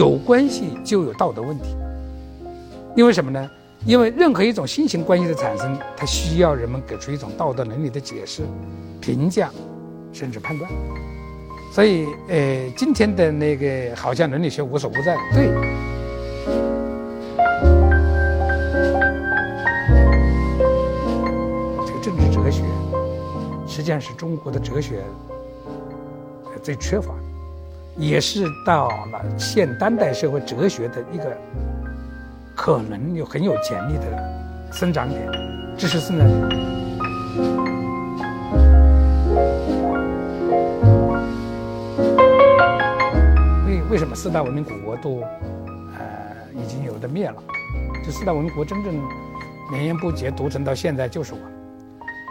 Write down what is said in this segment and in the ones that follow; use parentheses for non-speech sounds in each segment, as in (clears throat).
有关系就有道德问题。因为什么呢？因为任何一种新型关系的产生，它需要人们给出一种道德伦理的解释、评价，甚至判断。所以，呃，今天的那个好像伦理学无所不在，对。这个政治哲学，实际上是中国的哲学最缺乏，也是到了现当代社会哲学的一个。可能有很有潜力的生长点，知识生长点。为为什么四大文明古国都呃已经有的灭了？就四大文明国真正绵延不绝、独存到现在就是我。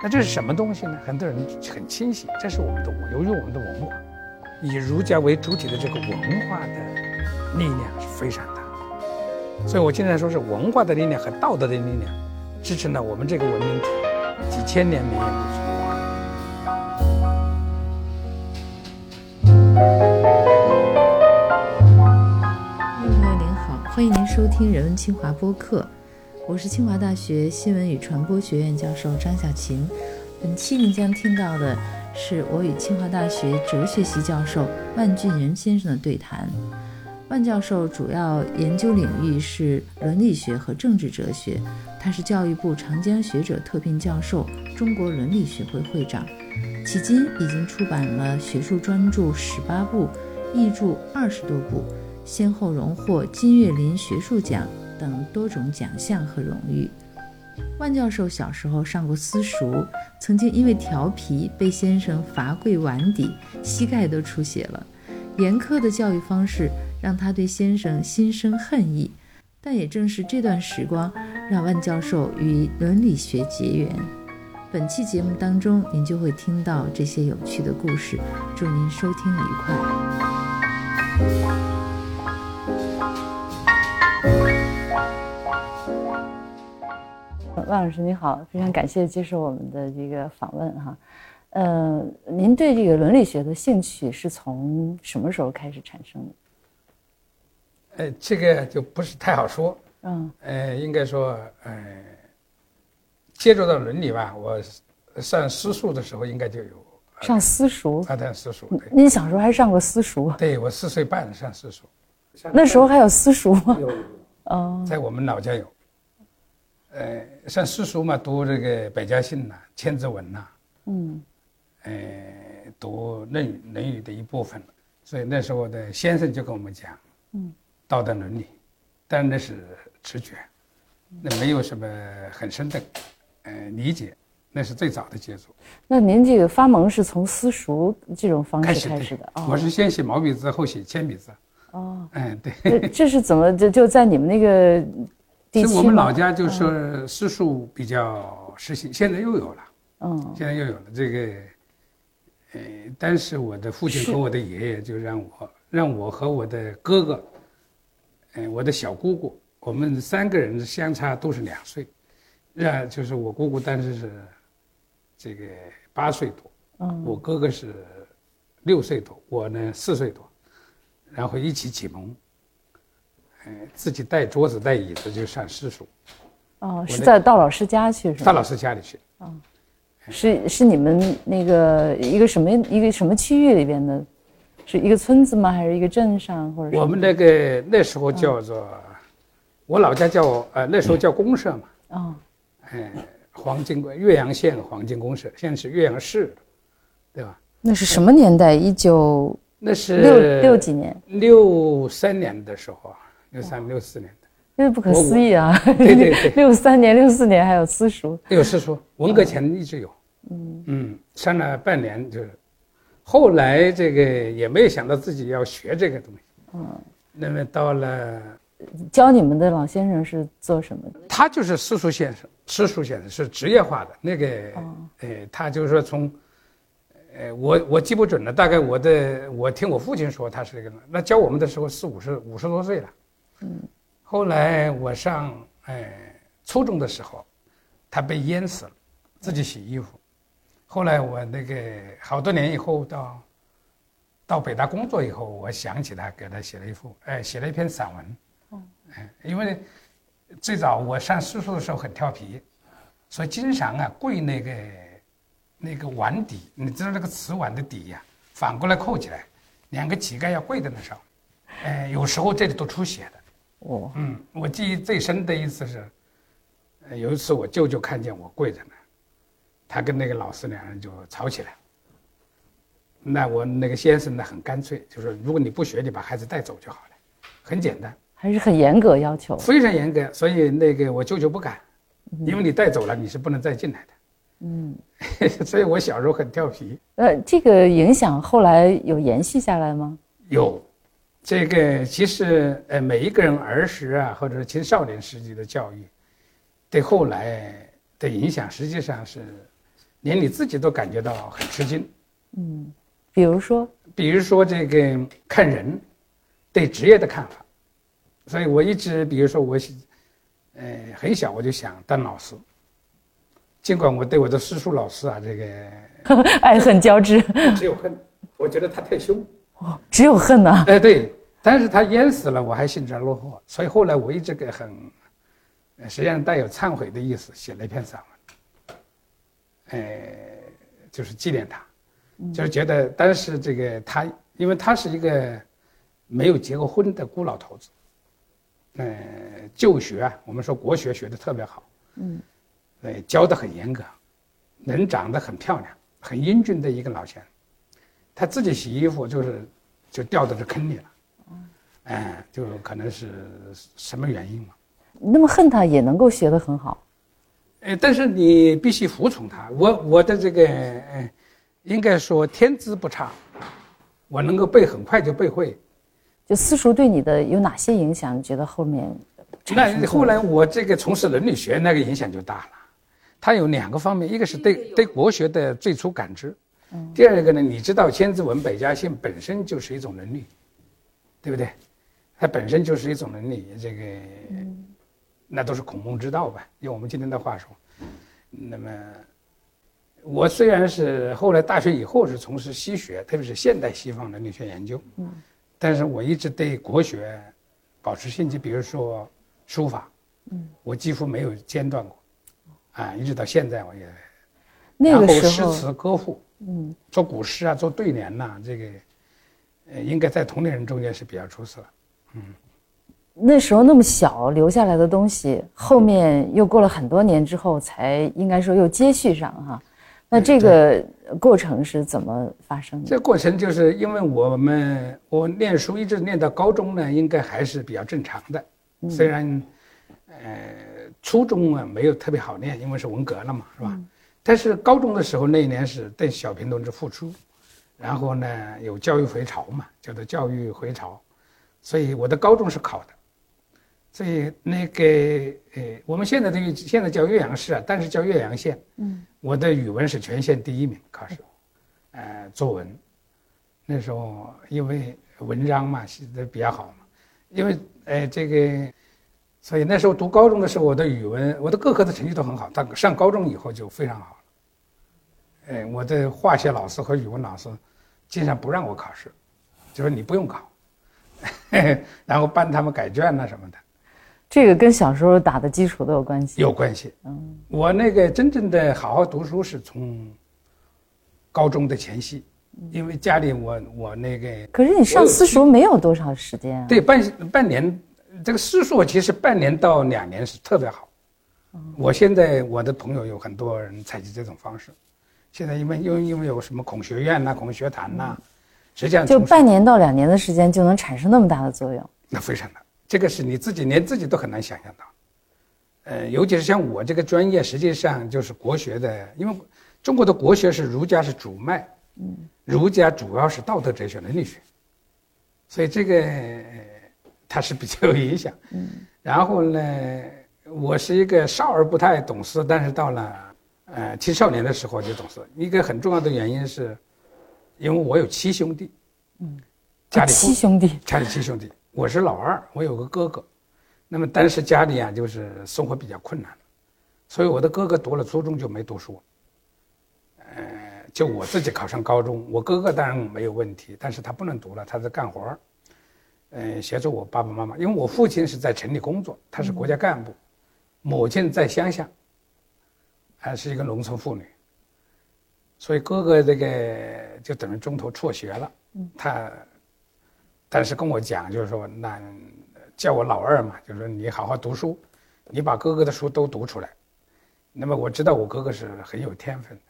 那这是什么东西呢？很多人很清晰，这是我们的由于我们的文化，以儒家为主体的这个文化的力量是非常大。所以我经常说是文化的力量和道德的力量，支撑了我们这个文明几千年绵延不绝。听众朋友您好，欢迎您收听《人文清华》播客，我是清华大学新闻与传播学院教授张小琴。本期您将听到的是我与清华大学哲学系教授万俊仁先生的对谈。万教授主要研究领域是伦理学和政治哲学，他是教育部长江学者特聘教授、中国伦理学会会长，迄今已经出版了学术专著十八部，译著二十多部，先后荣获金岳霖学术奖等多种奖项和荣誉。万教授小时候上过私塾，曾经因为调皮被先生罚跪碗底，膝盖都出血了。严苛的教育方式让他对先生心生恨意，但也正是这段时光让万教授与伦理学结缘。本期节目当中，您就会听到这些有趣的故事。祝您收听愉快。万老师你好，非常感谢接受我们的这个访问哈。呃，您对这个伦理学的兴趣是从什么时候开始产生的？呃，这个就不是太好说。嗯。呃，应该说，呃，接触到伦理吧，我上私塾的时候应该就有。上私塾。啊，上私塾。您小时候还上过私塾？对，我四岁半上私塾。那时候还有私塾吗？有。哦。在我们老家有。呃，像私塾嘛，读这个百家姓呐，千字文呐。嗯。呃，读《论语》《论语》的一部分，所以那时候的先生就跟我们讲，嗯，道德伦理，但那是直觉，那没有什么很深的，呃，理解，那是最早的接触。那您这个发蒙是从私塾这种方式开始的？我是先写毛笔字，后写铅笔字。哦，嗯，对。这是怎么就就在你们那个地区？是我们老家就说私塾比较实行，现在又有了。嗯，现在又有了这个。呃，当时我的父亲和我的爷爷就让我让我和我的哥哥，嗯，我的小姑姑，我们三个人相差都是两岁，让就是我姑姑当时是这个八岁多，嗯，我哥哥是六岁多，我呢四岁多，然后一起启蒙，嗯，自己带桌子带椅子就上私塾，哦，是在到老师家去是吧？到老师家里去，嗯。是是你们那个一个什么一个什么区域里边的，是一个村子吗？还是一个镇上？或者我们那个那时候叫做，我老家叫呃那时候叫公社嘛。哦。哎，黄金岳阳县黄金公社，现在是岳阳市，对吧？那是什么年代？一九那是六六几年？六三年的时候啊，六三六四年的。这不可思议啊！对对对，(laughs) 六三年、六四年还有私塾，有私塾，文革前一直有。嗯嗯，上了半年就是，后来这个也没有想到自己要学这个东西。嗯，那么到了，教你们的老先生是做什么的？他就是私塾先生，私塾先生是职业化的那个。哦。哎，他就是说从，呃，我我记不准了，大概我的我听我父亲说他是这个，那教我们的时候四五十五十多岁了。嗯。后来我上哎初中的时候，他被淹死了，自己洗衣服。后来我那个好多年以后到，到北大工作以后，我想起他，给他写了一幅，哎，写了一篇散文。嗯，哎，因为最早我上私塾的时候很调皮，所以经常啊跪那个那个碗底，你知道那个瓷碗的底呀，反过来扣起来，两个乞丐要跪在那上，哎，有时候这里都出血的。哦，嗯，我记忆最深的一次是，有一次我舅舅看见我跪着呢，他跟那个老师两人就吵起来。那我那个先生呢很干脆，就说如果你不学，你把孩子带走就好了，很简单，还是很严格要求，非常严格。所以那个我舅舅不敢，因为你带走了，你是不能再进来的。嗯，(laughs) 所以我小时候很调皮。呃，这个影响后来有延续下来吗？有，这个其实呃每一个人儿时啊或者青少年时期的教育，对后来的影响实际上是，连你自己都感觉到很吃惊。嗯。比如说，比如说这个看人，对职业的看法，所以我一直，比如说我，呃，很小我就想当老师，尽管我对我的私塾老师啊，这个 (laughs) 爱恨交织，只有恨，我觉得他太凶，哦，只有恨呐，哎对，但是他淹死了，我还幸灾乐祸，所以后来我一直给很，实际上带有忏悔的意思，写了一篇散文，呃，就是纪念他。就是觉得当时这个他，因为他是一个没有结过婚的孤老头子，呃，就学啊，我们说国学学的特别好，嗯，呃，教的很严格，人长得很漂亮，很英俊的一个老先生，他自己洗衣服就是就掉到这坑里了，哎，就可能是什么原因嘛？那么恨他也能够学得很好，呃，但是你必须服从他。我我的这个呃。应该说天资不差，我能够背很快就背会。就私塾对你的有哪些影响？你觉得后面？那后来我这个从事伦理学，那个影响就大了。它有两个方面，一个是对对国学的最初感知，嗯，第二个呢，你知道《千字文》《百家姓》本身就是一种能力，对不对？它本身就是一种能力，这个，那都是孔孟之道吧？用我们今天的话说，那么。我虽然是后来大学以后是从事西学，特别是现代西方伦理学研究，嗯，但是我一直对国学保持兴趣，比如说书法，嗯，我几乎没有间断过，啊，一直到现在我也，那个时候诗词歌赋，嗯，做古诗啊，做对联呐，这个，呃，应该在同龄人中间是比较出色，嗯，那时候那么小留下来的东西，后面又过了很多年之后，才应该说又接续上哈。那这个过程是怎么发生的？这过程就是因为我们我念书一直念到高中呢，应该还是比较正常的。虽然，呃，初中啊没有特别好念，因为是文革了嘛，是吧？但是高中的时候那一年是邓小平同志复出，然后呢有教育回潮嘛，叫做教育回潮，所以我的高中是考的。所以那个呃，我们现在的现在叫岳阳市啊，但是叫岳阳县。嗯，我的语文是全县第一名考试，呃，作文，那时候因为文章嘛写的比较好嘛，因为呃这个，所以那时候读高中的时候，我的语文我的各科的成绩都很好。到上高中以后就非常好了，哎，我的化学老师和语文老师经常不让我考试，就说你不用考，(laughs) 然后帮他们改卷呐什么的。这个跟小时候打的基础都有关系，有关系。嗯，我那个真正的好好读书是从高中的前夕，因为家里我我那个。可是你上私塾没有多少时间啊？对，半半年，这个私塾其实半年到两年是特别好。我现在我的朋友有很多人采取这种方式，现在因为因为因为有什么孔学院呐、孔学堂呐，实际上就半年到两年的时间就能产生那么大的作用，那非常大。这个是你自己连自己都很难想象到，呃，尤其是像我这个专业，实际上就是国学的，因为中国的国学是儒家是主脉，嗯，儒家主要是道德哲学、伦理学，所以这个它是比较有影响。嗯，然后呢，我是一个少儿不太懂事，但是到了呃青少年的时候就懂事。一个很重要的原因是，因为我有七兄弟，嗯，家里七兄弟，家里七兄弟。我是老二，我有个哥哥，那么当时家里啊就是生活比较困难，所以我的哥哥读了初中就没读书，呃，就我自己考上高中，我哥哥当然没有问题，但是他不能读了，他在干活儿，嗯，协助我爸爸妈妈，因为我父亲是在城里工作，他是国家干部，母亲在乡下，还是一个农村妇女，所以哥哥这个就等于中途辍学了，他，但是跟我讲就是说，那叫我老二嘛，就是说你好好读书，你把哥哥的书都读出来，那么我知道我哥哥是很有天分的。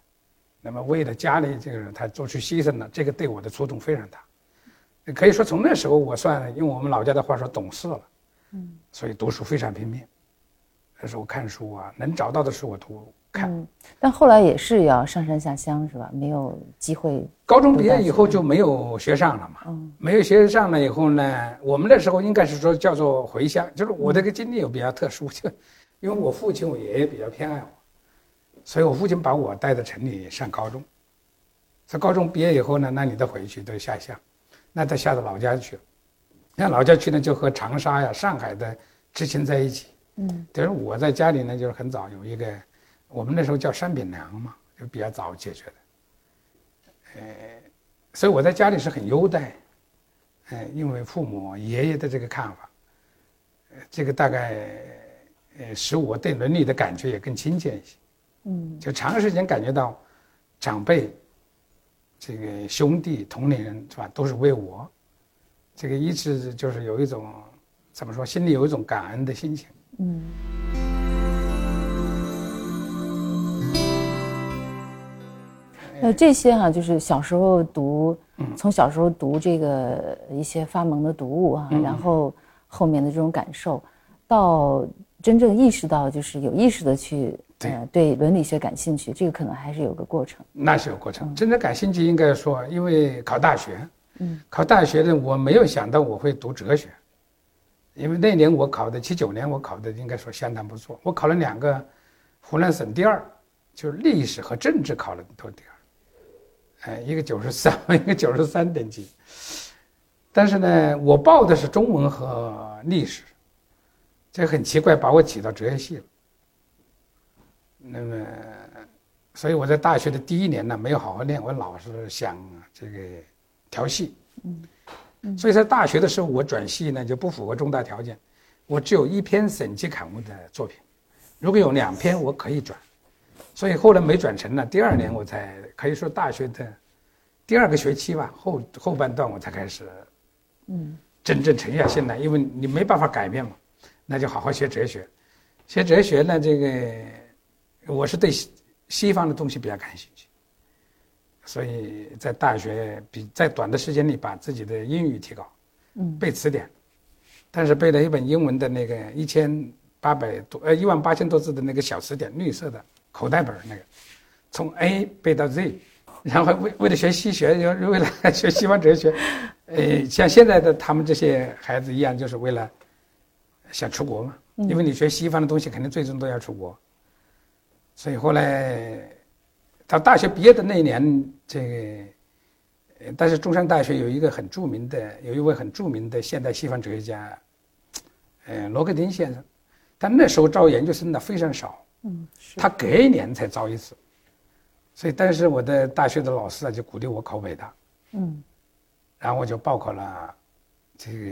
那么为了家里这个人，他做出牺牲了，这个对我的触动非常大。可以说从那时候我算用我们老家的话说懂事了，嗯，所以读书非常拼命。那时候看书啊，能找到的书我都看。嗯，但后来也是要上山下乡是吧？没有机会。高中毕业以后就没有学上了嘛，嗯，没有学上了以后呢，我们那时候应该是说叫做回乡，就是我这个经历又比较特殊，就因为我父亲我爷爷比较偏爱我。所以我父亲把我带到城里上高中，在高中毕业以后呢，那你得回去，得下乡，那他下到老家去了，那老家去呢，就和长沙呀、上海的知青在一起。嗯，等于我在家里呢，就是很早有一个，我们那时候叫山饼粮嘛，就比较早解决的。呃，所以我在家里是很优待，呃，因为父母爷爷的这个看法，呃，这个大概，呃，使我对伦理的感觉也更亲切一些。嗯，就长时间感觉到，长辈，这个兄弟同龄人是吧，都是为我，这个一直就是有一种怎么说，心里有一种感恩的心情。嗯。那这些哈，就是小时候读，从小时候读这个一些发蒙的读物啊，然后后面的这种感受，到真正意识到，就是有意识的去。对，对伦理学感兴趣，这个可能还是有个过程。那是有过程。真正感兴趣，应该说，因为考大学，嗯，考大学的我没有想到我会读哲学，因为那年我考的七九年，我考的应该说相当不错。我考了两个湖南省第二，就是历史和政治考了都第二，哎，一个九十三，(laughs) 一个九十三点几。但是呢，我报的是中文和历史，这很奇怪，把我挤到哲学系了。那么，所以我在大学的第一年呢，没有好好练，我老是想这个调戏。嗯，所以在大学的时候，我转系呢就不符合重大条件，我只有一篇省级刊物的作品，如果有两篇我可以转，所以后来没转成呢。第二年我才可以说大学的第二个学期吧，后后半段我才开始，嗯，真正沉下心来，因为你没办法改变嘛，那就好好学哲学，学哲学呢这个。我是对西西方的东西比较感兴趣，所以在大学比在短的时间里把自己的英语提高，嗯，背词典，但是背了一本英文的那个一千八百多呃一万八千多字的那个小词典，绿色的口袋本那个，从 A 背到 Z，然后为为了学西学，为了 (laughs) 学西方哲学，呃，像现在的他们这些孩子一样，就是为了想出国嘛，因为你学西方的东西，肯定最终都要出国。所以后来，到大学毕业的那一年，这个，但是中山大学有一个很著名的，有一位很著名的现代西方哲学家，呃，罗克丁先生，但那时候招研究生的非常少，嗯，他隔一年才招一次，所以当时我的大学的老师啊就鼓励我考北大，嗯，然后我就报考了，这个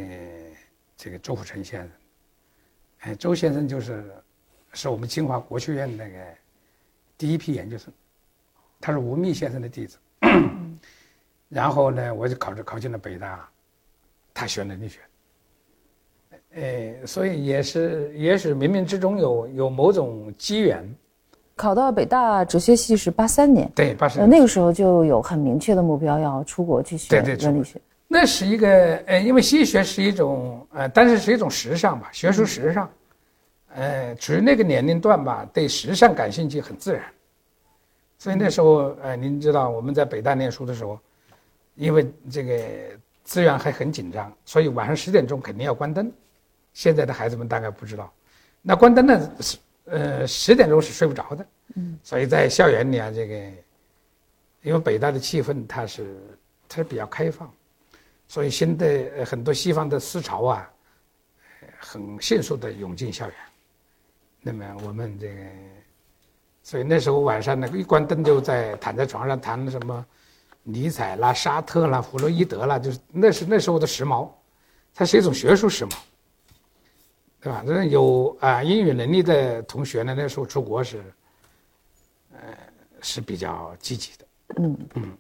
这个周福成先生，哎，周先生就是是我们清华国学院那个。第一批研究生，他是吴宓先生的弟子，(clears throat) 然后呢，我就考着考进了北大，他学伦理学，呃，所以也是也是冥冥之中有有某种机缘，考到北大哲学系是八三年，对八三年，那个时候就有很明确的目标要出国去学伦理学，那是一个呃，因为西学是一种呃，但是是一种时尚吧，学术时尚。呃，处于那个年龄段吧，对时尚感兴趣很自然，所以那时候，呃，您知道我们在北大念书的时候，因为这个资源还很紧张，所以晚上十点钟肯定要关灯。现在的孩子们大概不知道，那关灯呢是，呃，十点钟是睡不着的。嗯，所以在校园里啊，这个，因为北大的气氛它是它是比较开放，所以新的很多西方的思潮啊，很迅速的涌进校园。那么我们这个所以那时候晚上呢，一关灯就在躺在床上谈什么尼采啦、沙特啦、弗洛伊德啦，就是那是那时候的时髦，它是一种学术时髦，对吧？那有啊英语能力的同学呢，那时候出国是，呃，是比较积极的。嗯嗯。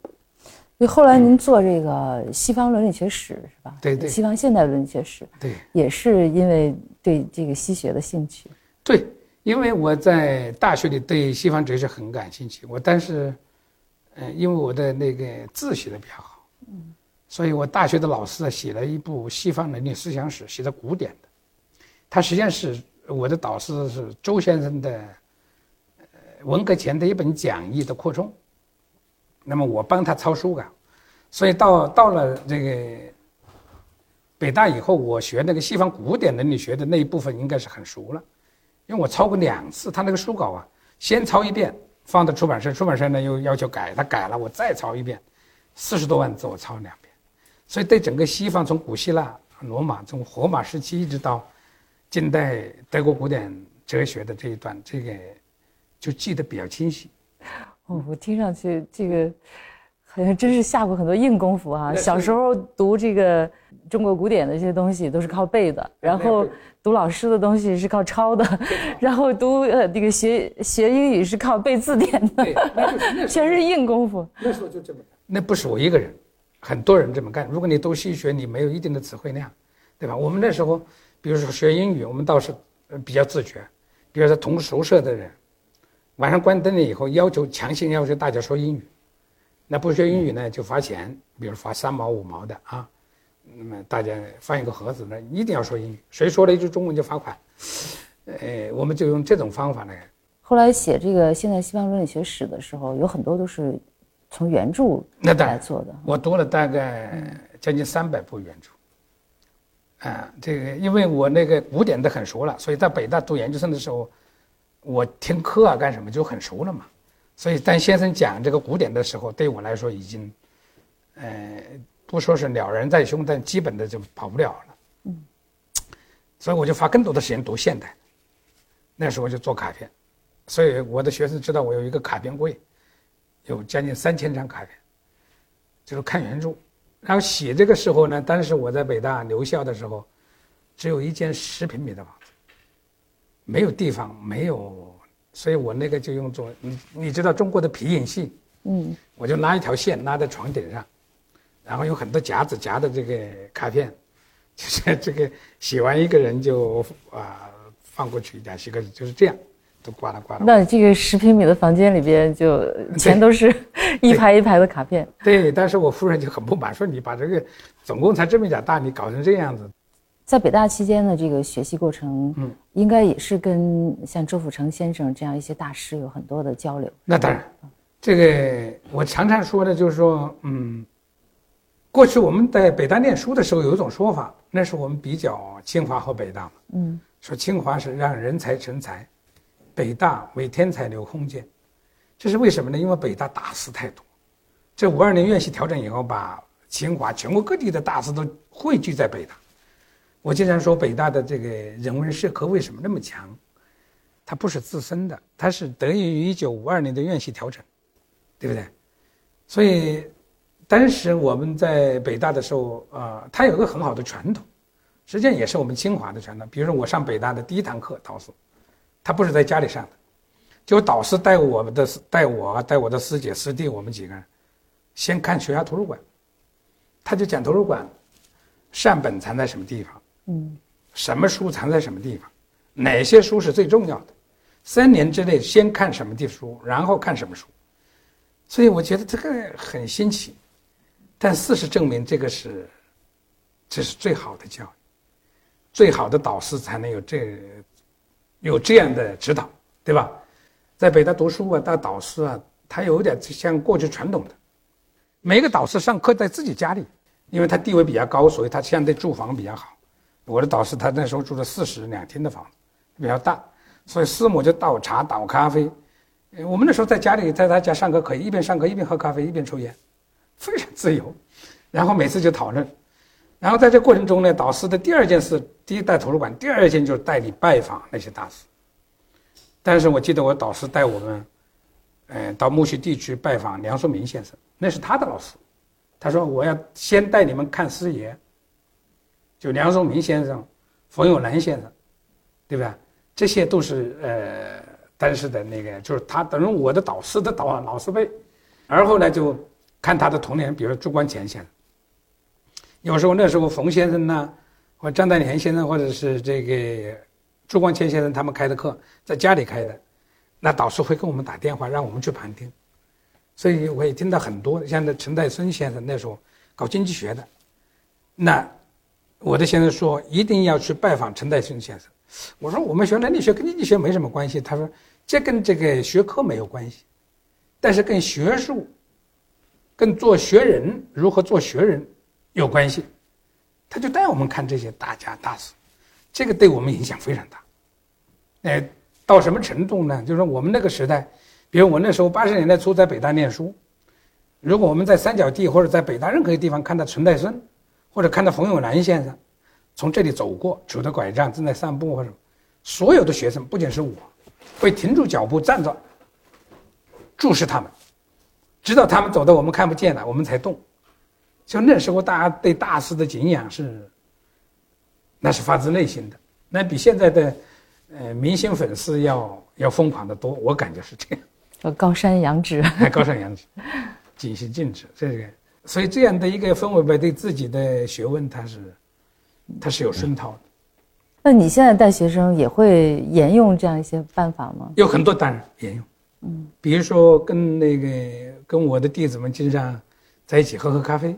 所以后来您做这个西方伦理学史是吧？对对。西方现代伦理学史。对。也是因为对这个西学的兴趣。对。因为我在大学里对西方哲学很感兴趣，我但是，嗯，因为我的那个字写的比较好，嗯，所以我大学的老师写了一部西方伦理思想史，写的古典的，他实际上是我的导师是周先生的，呃，文革前的一本讲义的扩充，那么我帮他抄书稿，所以到到了这个北大以后，我学那个西方古典伦理学的那一部分应该是很熟了。因为我抄过两次，他那个书稿啊，先抄一遍放到出版社，出版社呢又要求改，他改了我再抄一遍，四十多万字我抄两遍，所以对整个西方从古希腊、罗马，从荷马时期一直到近代德国古典哲学的这一段，这个就记得比较清晰。哦，我听上去这个 (laughs) 真是下过很多硬功夫啊！小时候读这个中国古典的这些东西都是靠背的，然后。读老师的东西是靠抄的，(laughs) 然后读呃这个学学英语是靠背字典的，(laughs) 全是硬功夫。那时候就这么干，那不是我一个人，很多人这么干。如果你读西学，你没有一定的词汇量，对吧？我们那时候，比如说学英语，我们倒是比较自觉。比如说同宿舍的人，晚上关灯了以后，要求强行要求大家说英语，那不学英语呢就罚钱，比如罚三毛五毛的啊。那么大家放一个盒子，那一定要说英语，谁说了一句中文就罚款。呃，我们就用这种方法呢。后来写这个现代西方伦理学史的时候，有很多都是从原著来做的。我读了大概将近三百部原著。啊，这个因为我那个古典的很熟了，所以在北大读研究生的时候，我听课啊干什么就很熟了嘛。所以当先生讲这个古典的时候，对我来说已经，呃。不说是了然在胸，但基本的就跑不了了。嗯，所以我就花更多的时间读现代。那时候就做卡片，所以我的学生知道我有一个卡片柜，有将近三千张卡片，就是看原著。然后写这个时候呢，当时我在北大留校的时候，只有一间十平米的房子，没有地方，没有，所以我那个就用做你你知道中国的皮影戏，嗯，我就拉一条线拉在床顶上。然后有很多夹子夹的这个卡片，(laughs) 就是这个写完一个人就啊放过去两几个就是这样，都挂了挂了。那这个十平米的房间里边就全都是 (laughs) 一排一排的卡片。对，但是我夫人就很不满，说你把这个总共才这么点大，你搞成这样子。在北大期间的这个学习过程，嗯，应该也是跟像周辅成先生这样一些大师有很多的交流。那当然，这个我常常说的就是说，嗯。过去我们在北大念书的时候，有一种说法，那是我们比较清华和北大嘛。嗯，说清华是让人才成才，北大为天才留空间，这是为什么呢？因为北大大师太多，这五二年院系调整以后，把清华全国各地的大师都汇聚在北大。我经常说，北大的这个人文社科为什么那么强？它不是自身的，它是得益于一九五二年的院系调整，对不对？所以。当时我们在北大的时候，啊，它有个很好的传统，实际上也是我们清华的传统。比如说我上北大的第一堂课导师，他不是在家里上的，就导师带我们的带我带我的师姐师弟我们几个人，先看学校图书馆，他就讲图书馆，善本藏在什么地方，嗯，什么书藏在什么地方，哪些书是最重要的，三年之内先看什么地书，然后看什么书，所以我觉得这个很新奇。但事实证明，这个是，这是最好的教育，最好的导师才能有这，有这样的指导，对吧？在北大读书啊，当导师啊，他有点像过去传统的，每个导师上课在自己家里，因为他地位比较高，所以他相对住房比较好。我的导师他那时候住了四室两厅的房子，比较大，所以师母就倒茶倒咖啡。我们那时候在家里，在他家上课，可以一边上课一边喝咖啡一边抽烟。非常自由，然后每次就讨论，然后在这过程中呢，导师的第二件事，第一带图书馆，第二件就是带你拜访那些大师。但是我记得我导师带我们呃，到木樨地区拜访梁漱溟先生，那是他的老师。他说：“我要先带你们看师爷，就梁漱溟先生、冯友兰先生，对吧？这些都是呃当时的那个，就是他等于我的导师的导老师辈。而后呢，就看他的童年，比如朱光潜先生。有时候那时候冯先生呢，或张大年先生，或者是这个朱光潜先生他们开的课，在家里开的，那导师会跟我们打电话，让我们去旁听。”所以我也听到很多，像那陈岱孙先生那时候搞经济学的，那我的先生说一定要去拜访陈岱孙先生。我说我们学伦理学跟经济学没什么关系，他说这跟这个学科没有关系，但是跟学术、跟做学人如何做学人有关系。他就带我们看这些大家大事，这个对我们影响非常大。哎，到什么程度呢？就是说我们那个时代。比如我那时候八十年代初在北大念书，如果我们在三角地或者在北大任何地方看到陈岱孙，或者看到冯友兰先生从这里走过，拄着拐杖正在散步或者，所有的学生不仅是我，会停住脚步站着，注视他们，直到他们走到我们看不见了，我们才动。就那时候大家对大师的敬仰是，那是发自内心的，那比现在的呃明星粉丝要要疯狂的多，我感觉是这样。叫高山仰止，高山仰止，尽心尽职，这个，所以这样的一个氛围吧，对自己的学问，它是，它是有熏陶的。那你现在带学生也会沿用这样一些办法吗？有很多，当然沿用。嗯，比如说跟那个跟我的弟子们经常在一起喝喝咖啡，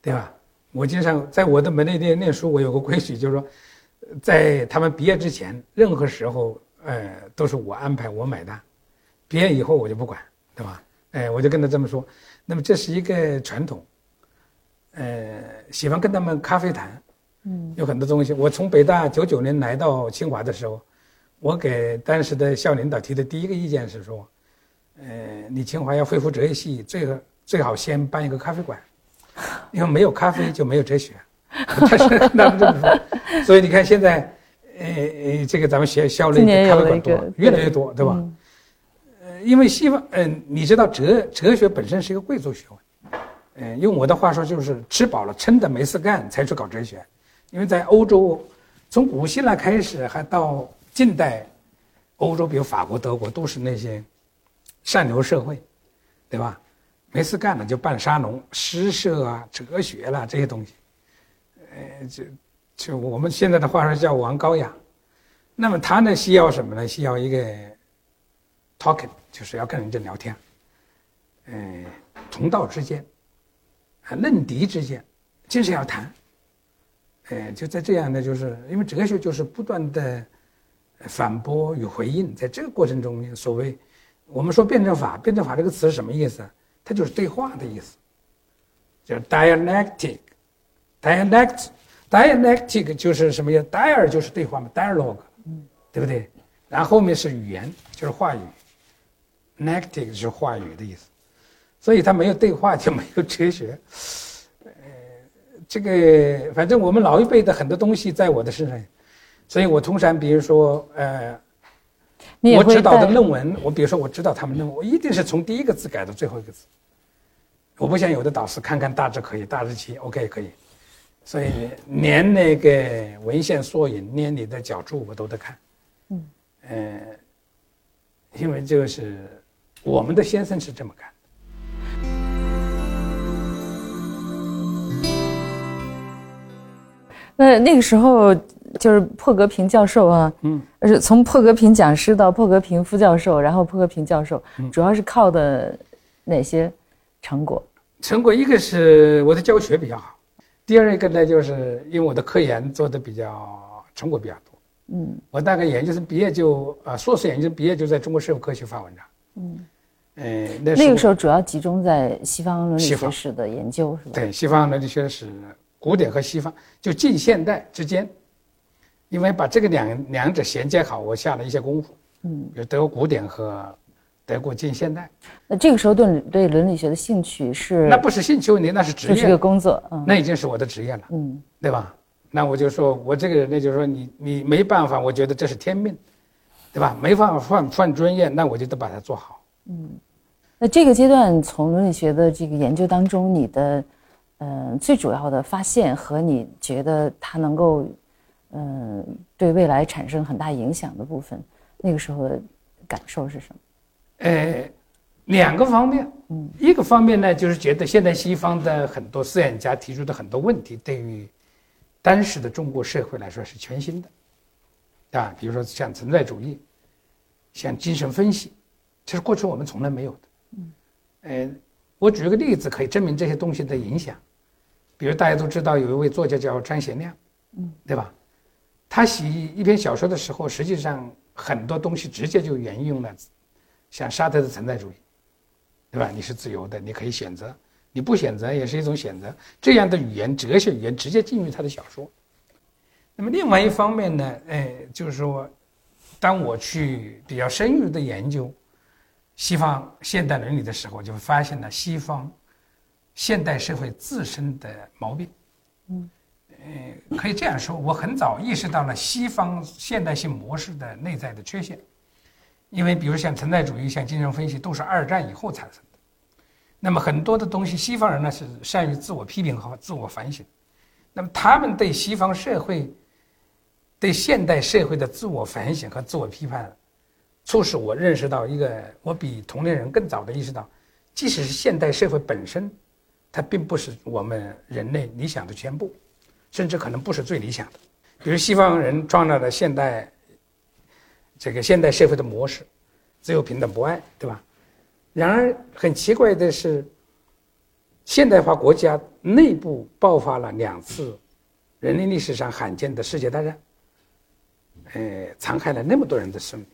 对吧？我经常在我的门内念念书，我有个规矩，就是说，在他们毕业之前，任何时候，呃，都是我安排，我买单。毕业以后我就不管，对吧？哎，我就跟他这么说。那么这是一个传统，呃，喜欢跟他们咖啡谈，嗯，有很多东西。我从北大九九年来到清华的时候，我给当时的校领导提的第一个意见是说，呃，你清华要恢复哲学系，最好最好先办一个咖啡馆，因为没有咖啡就没有哲学。(laughs) 他是他们这么说，所以你看现在，呃呃，这个咱们学校内的咖啡馆多，越来越多，对吧？因为西方，嗯，你知道哲哲学本身是一个贵族学问，嗯，用我的话说就是吃饱了撑的没事干才去搞哲学，因为在欧洲，从古希腊开始还到近代，欧洲比如法国、德国都是那些上流社会，对吧？没事干了就办沙龙、诗社啊、哲学啦这些东西，呃，就就我们现在的话说叫王高雅，那么他呢需要什么呢？需要一个 talking。就是要跟人家聊天，嗯，同道之间，啊，论敌之间，就是要谈，呃，就在这样的，就是因为哲学就是不断的反驳与回应，在这个过程中，所谓我们说辩证法，辩证法这个词是什么意思？它就是对话的意思，叫 dialectic，dialect，dialectic 就是什么意思？dial 就是对话嘛，dialogue，对不对？然后后面是语言，就是话语。Negative 是话语的意思，所以他没有对话就没有哲学。呃，这个反正我们老一辈的很多东西在我的身上，所以我通常比如说呃，我指导的论文，我比如说我指导他们论文，我一定是从第一个字改到最后一个字。我不像有的导师看看大致可以，大致期 OK 可以，所以连那个文献索引，连你的脚注我都得看。嗯，呃，因为这个是。我们的先生是这么干的。那那个时候就是破格平教授啊，嗯，是从破格平讲师到破格平副教授，然后破格平教授，主要是靠的哪些成果？成果一个是我的教学比较好，第二一个呢，就是因为我的科研做的比较成果比较多。嗯，我大概研究生毕业就啊，硕士研究生毕业就在中国社会科学发文章。嗯。呃，那个时候主要集中在西方伦理学史的研究，是吧？对，西方伦理学史，古典和西方就近现代之间，因为把这个两两者衔接好，我下了一些功夫。嗯，有德国古典和德国近现代。那这个时候对对伦理学的兴趣是？那不是兴趣问题，那是职业。这是个工作，嗯那已经是我的职业了。嗯，对吧？那我就说我这个人呢，就是说你你没办法，我觉得这是天命，对吧？没办法换换专业，那我就得把它做好。嗯。那这个阶段从伦理学的这个研究当中，你的嗯最主要的发现和你觉得它能够嗯对未来产生很大影响的部分，那个时候的感受是什么？呃，两个方面，嗯，一个方面呢，就是觉得现在西方的很多思想家提出的很多问题，对于当时的中国社会来说是全新的，啊，比如说像存在主义，像精神分析，其实过去我们从来没有呃，我举个例子可以证明这些东西的影响，比如大家都知道有一位作家叫张贤亮，嗯，对吧？他写一篇小说的时候，实际上很多东西直接就沿用了。像沙特的存在主义，对吧？你是自由的，你可以选择，你不选择也是一种选择。这样的语言，哲学语言直接进入他的小说。那么另外一方面呢，哎，就是说，当我去比较深入的研究西方现代伦理的时候，就发现了西方现代社会自身的毛病。嗯，呃，可以这样说，我很早意识到了西方现代性模式的内在的缺陷。因为，比如像存在主义、像精神分析，都是二战以后产生的。那么很多的东西，西方人呢是善于自我批评和自我反省。那么他们对西方社会、对现代社会的自我反省和自我批判，促使我认识到一个，我比同龄人更早的意识到，即使是现代社会本身，它并不是我们人类理想的全部，甚至可能不是最理想的。比如西方人创造的现代。这个现代社会的模式，自由、平等、博爱，对吧？然而很奇怪的是，现代化国家内部爆发了两次人类历史上罕见的世界大战，呃，残害了那么多人的生命。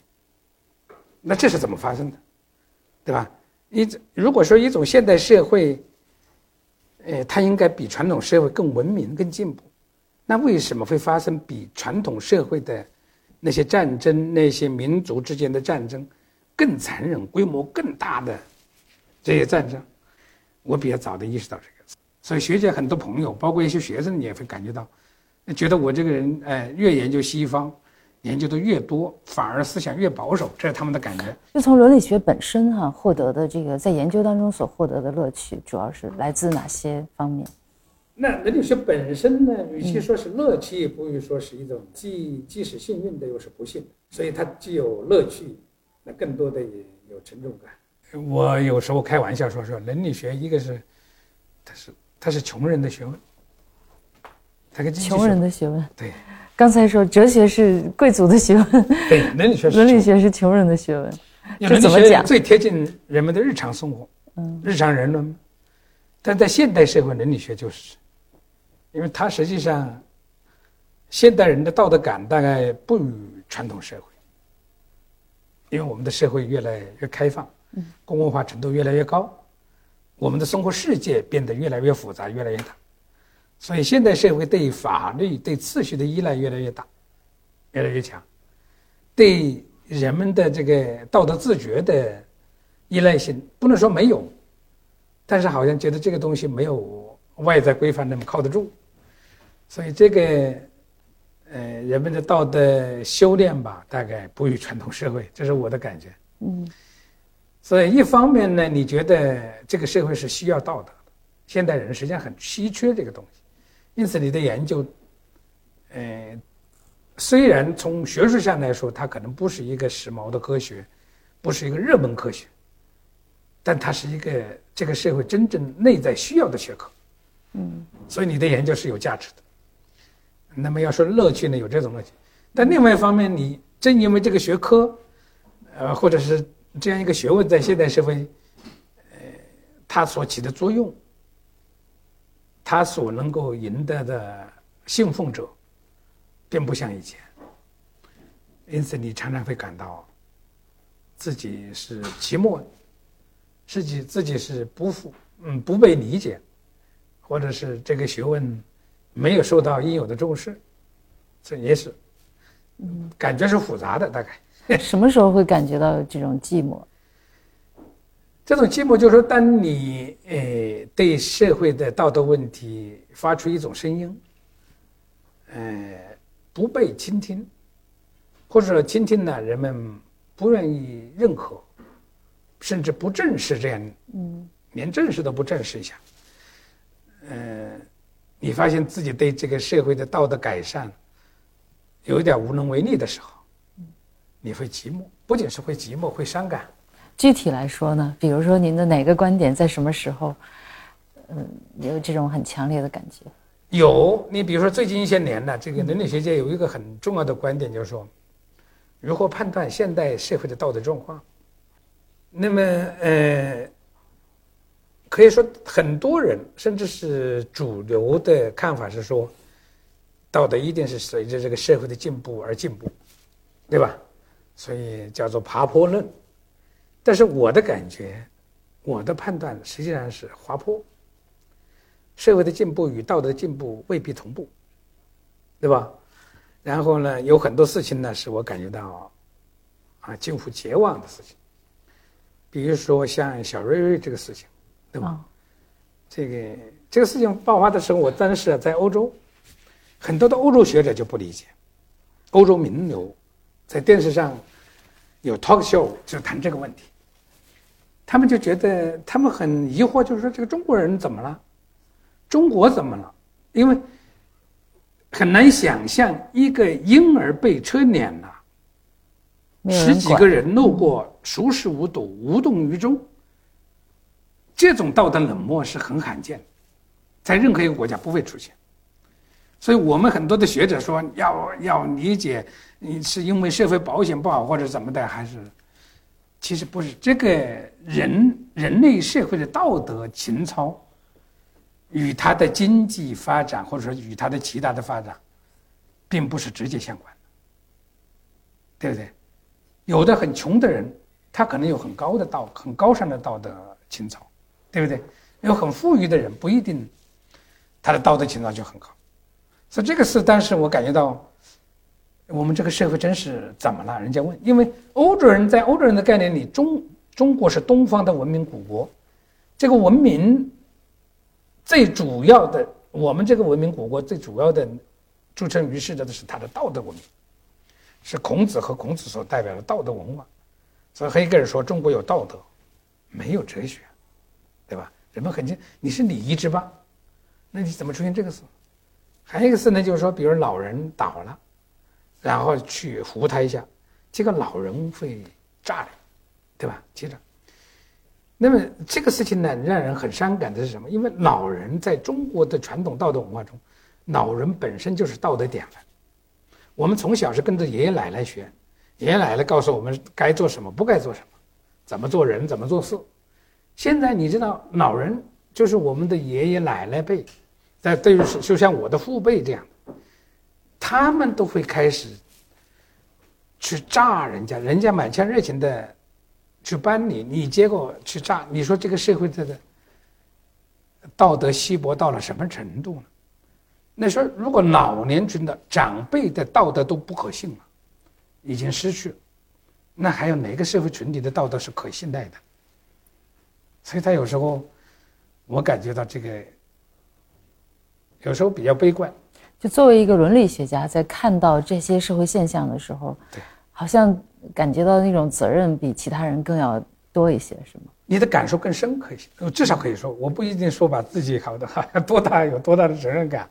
那这是怎么发生的？对吧？一如果说一种现代社会，呃，它应该比传统社会更文明、更进步，那为什么会发生比传统社会的？那些战争，那些民族之间的战争，更残忍、规模更大的这些战争，我比较早的意识到这个。所以学界很多朋友，包括一些学生，你也会感觉到，觉得我这个人，哎，越研究西方，研究的越多，反而思想越保守，这是他们的感觉。就从伦理学本身哈获得的这个，在研究当中所获得的乐趣，主要是来自哪些方面？那伦理学本身呢，与其说是乐趣，也不如说是一种既既是幸运的，又是不幸的。所以它既有乐趣，那更多的也有沉重感。我有时候开玩笑说说，伦理学一个是，它是它是穷人的学问，它跟穷人的学问。对，刚才说哲学是贵族的学问，对，伦理学伦理学是穷人的学问。这怎么讲？最贴近人们的日常生活，嗯，日常人伦。但在现代社会，伦理学就是。因为它实际上，现代人的道德感大概不如传统社会，因为我们的社会越来越开放，嗯公共化程度越来越高，我们的生活世界变得越来越复杂、越来越大，所以现代社会对法律、对秩序的依赖越来越大，越来越强，对人们的这个道德自觉的依赖性不能说没有，但是好像觉得这个东西没有外在规范那么靠得住。所以这个，呃，人们的道德修炼吧，大概不与传统社会，这是我的感觉。嗯。所以一方面呢，你觉得这个社会是需要道德的，现代人实际上很稀缺这个东西，因此你的研究，呃，虽然从学术上来说，它可能不是一个时髦的科学，不是一个热门科学，但它是一个这个社会真正内在需要的学科。嗯。所以你的研究是有价值的。那么要说乐趣呢，有这种乐趣，但另外一方面，你正因为这个学科，呃，或者是这样一个学问，在现代社会，呃，它所起的作用，他所能够赢得的信奉者，并不像以前，因此你常常会感到自己是寂寞，自己自己是不服，嗯，不被理解，或者是这个学问。没有受到应有的重视，这也是，嗯，感觉是复杂的。大概什么时候会感觉到这种寂寞？这种寂寞就是说，当你呃对社会的道德问题发出一种声音，呃，不被倾听，或者说倾听呢，人们不愿意认可，甚至不正视这样，嗯，连正视都不正视一下，嗯，你发现自己对这个社会的道德改善有一点无能为力的时候，你会寂寞，不仅是会寂寞，会伤感。具体来说呢，比如说您的哪个观点在什么时候，嗯，有这种很强烈的感觉？有，你比如说最近一些年呢，这个伦理学界有一个很重要的观点，就是说，如何判断现代社会的道德状况？那么，呃，可以说很多人甚至是主流的看法是说，道德一定是随着这个社会的进步而进步，对吧？所以叫做爬坡论。但是我的感觉，我的判断实际上是滑坡。社会的进步与道德进步未必同步，对吧？然后呢，有很多事情呢，使我感觉到啊，近乎绝望的事情。比如说像小瑞瑞这个事情，对吧？这个这个事情爆发的时候，我当时在欧洲，很多的欧洲学者就不理解，欧洲名流在电视上有 talk show 就谈这个问题，他们就觉得他们很疑惑，就是说这个中国人怎么了？中国怎么了？因为很难想象一个婴儿被车碾了，十几个人路过熟视无睹、无动于衷，这种道德冷漠是很罕见，在任何一个国家不会出现。所以我们很多的学者说要要理解，你是因为社会保险不好或者怎么的，还是其实不是这个人人类社会的道德情操。与他的经济发展，或者说与他的其他的发展，并不是直接相关的，对不对？有的很穷的人，他可能有很高的道、很高尚的道德情操，对不对？有很富裕的人，不一定他的道德情操就很高。所以这个是当时我感觉到，我们这个社会真是怎么了？人家问，因为欧洲人在欧洲人的概念里，中中国是东方的文明古国，这个文明。最主要的，我们这个文明古国最主要的，著称于世的是它的道德文明，是孔子和孔子所代表的道德文化。所以黑格尔说中国有道德，没有哲学，对吧？人们很清，你是礼仪之邦，那你怎么出现这个事？还有一个事呢，就是说，比如老人倒了，然后去扶他一下，这个老人会炸的，对吧？接着。那么这个事情呢，让人很伤感的是什么？因为老人在中国的传统道德文化中，老人本身就是道德典范。我们从小是跟着爷爷奶奶学，爷爷奶奶告诉我们该做什么，不该做什么，怎么做人，怎么做事。现在你知道，老人就是我们的爷爷奶奶辈，在对于就像我的父辈这样，他们都会开始去炸人家，人家满腔热情的。去帮你，你结果去炸，你说这个社会的道德稀薄到了什么程度呢？那说如果老年群的长辈的道德都不可信了，已经失去了，那还有哪个社会群体的道德是可信赖的？所以他有时候，我感觉到这个有时候比较悲观。就作为一个伦理学家，在看到这些社会现象的时候，对，好像。感觉到那种责任比其他人更要多一些，是吗？你的感受更深刻一些，至少可以说，我不一定说把自己搞得好像多大有多大的责任感，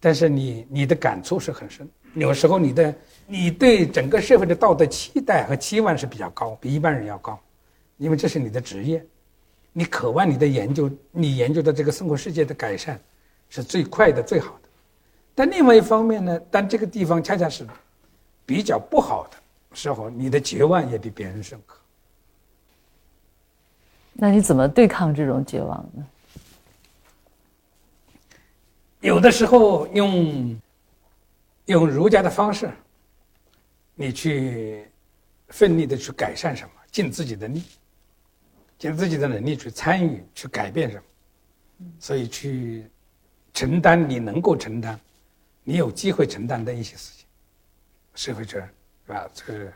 但是你你的感触是很深。有时候你的你对整个社会的道德期待和期望是比较高，比一般人要高，因为这是你的职业，你渴望你的研究，你研究的这个生活世界的改善是最快的、最好的。但另外一方面呢，但这个地方恰恰是比较不好的。时候，你的绝望也比别人深刻。那你怎么对抗这种绝望呢？有的时候用用儒家的方式，你去奋力的去改善什么，尽自己的力，尽自己的能力去参与、去改变什么，所以去承担你能够承担、你有机会承担的一些事情，社会责任。是吧？这个，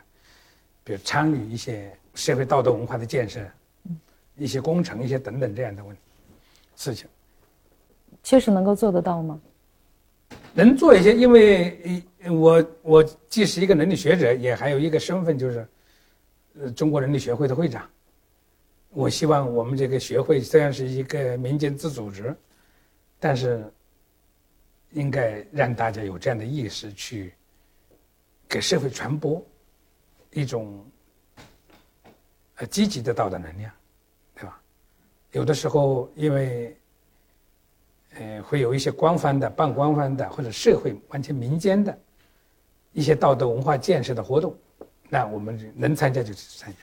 比如参与一些社会道德文化的建设，一些工程，一些等等这样的问事情，确实能够做得到吗？能做一些，因为我我既是一个伦理学者，也还有一个身份就是，呃，中国伦理学会的会长，我希望我们这个学会虽然是一个民间自组织，但是应该让大家有这样的意识，去给社会传播一种呃积极的道德能量，对吧？有的时候因为呃会有一些官方的、半官方的或者社会完全民间的一些道德文化建设的活动，那我们能参加就去参加。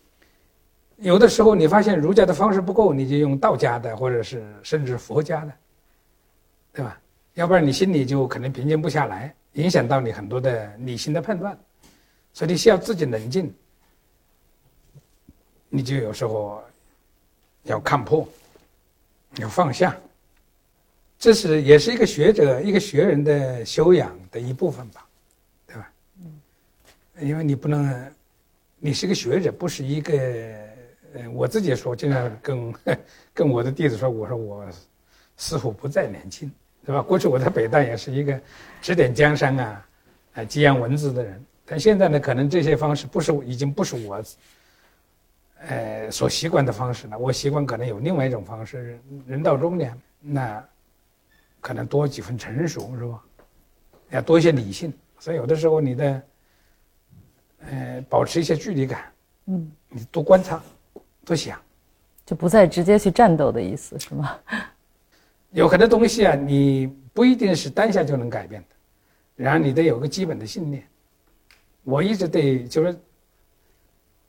有的时候，你发现儒家的方式不够，你就用道家的，或者是甚至佛家的，对吧？要不然你心里就可能平静不下来，影响到你很多的理性的判断，所以你需要自己冷静，你就有时候要看破，要放下，这是也是一个学者、一个学人的修养的一部分吧，对吧？因为你不能，你是个学者，不是一个。呃，我自己说，经常跟 (laughs) 跟我的弟子说，我说我似乎不再年轻，对吧？过去我在北大也是一个指点江山啊，啊，激扬文字的人，但现在呢，可能这些方式不是已经不是我，呃，所习惯的方式了。我习惯可能有另外一种方式，人到中年，那可能多几分成熟，是吧？要多一些理性，所以有的时候你的，呃，保持一些距离感，嗯，你多观察。多想，就不再直接去战斗的意思是吗？有很多东西啊，你不一定是当下就能改变的，然后你得有个基本的信念。我一直对，就是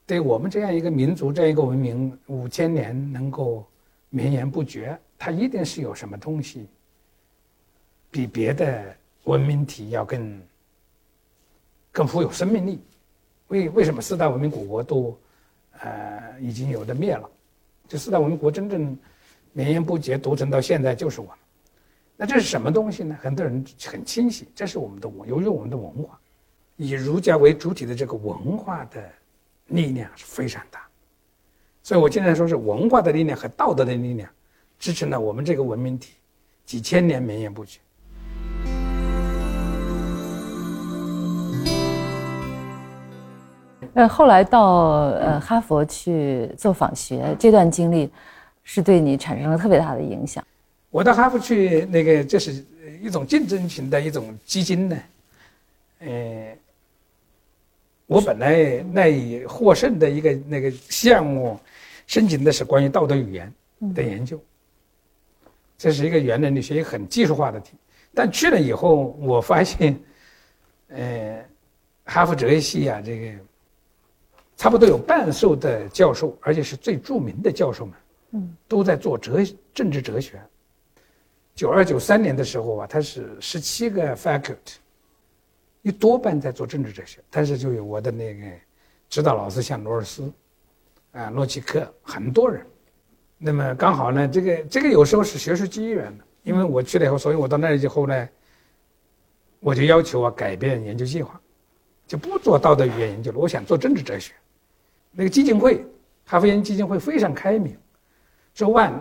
对我们这样一个民族、这样一个文明，五千年能够绵延不绝，它一定是有什么东西比别的文明体要更更富有生命力。为为什么四大文明古国都？呃，已经有的灭了，这四大文明国真正绵延不绝、独存到现在就是我们。那这是什么东西呢？很多人很清晰，这是我们的文，由于我们的文化，以儒家为主体的这个文化的力量是非常大。所以我经常说是文化的力量和道德的力量支撑了我们这个文明体几千年绵延不绝。呃，后来到呃哈佛去做访学，这段经历是对你产生了特别大的影响。我到哈佛去，那个这是一种竞争型的一种基金呢。呃，我本来那以获胜的一个那个项目，申请的是关于道德语言的研究。这是一个原人力学，一个很技术化的题。但去了以后，我发现，呃，哈佛哲学系啊，这个。差不多有半数的教授，而且是最著名的教授们，嗯，都在做哲政治哲学。九二九三年的时候啊，他是十七个 faculty，一多半在做政治哲学。但是就有我的那个指导老师，像罗尔斯，啊，洛奇克，很多人。那么刚好呢，这个这个有时候是学术机缘的，因为我去了以后，所以我到那里以后呢，我就要求啊改变研究计划，就不做道德语言研究了，我想做政治哲学。那个基金会，哈佛研究基金会非常开明，说万，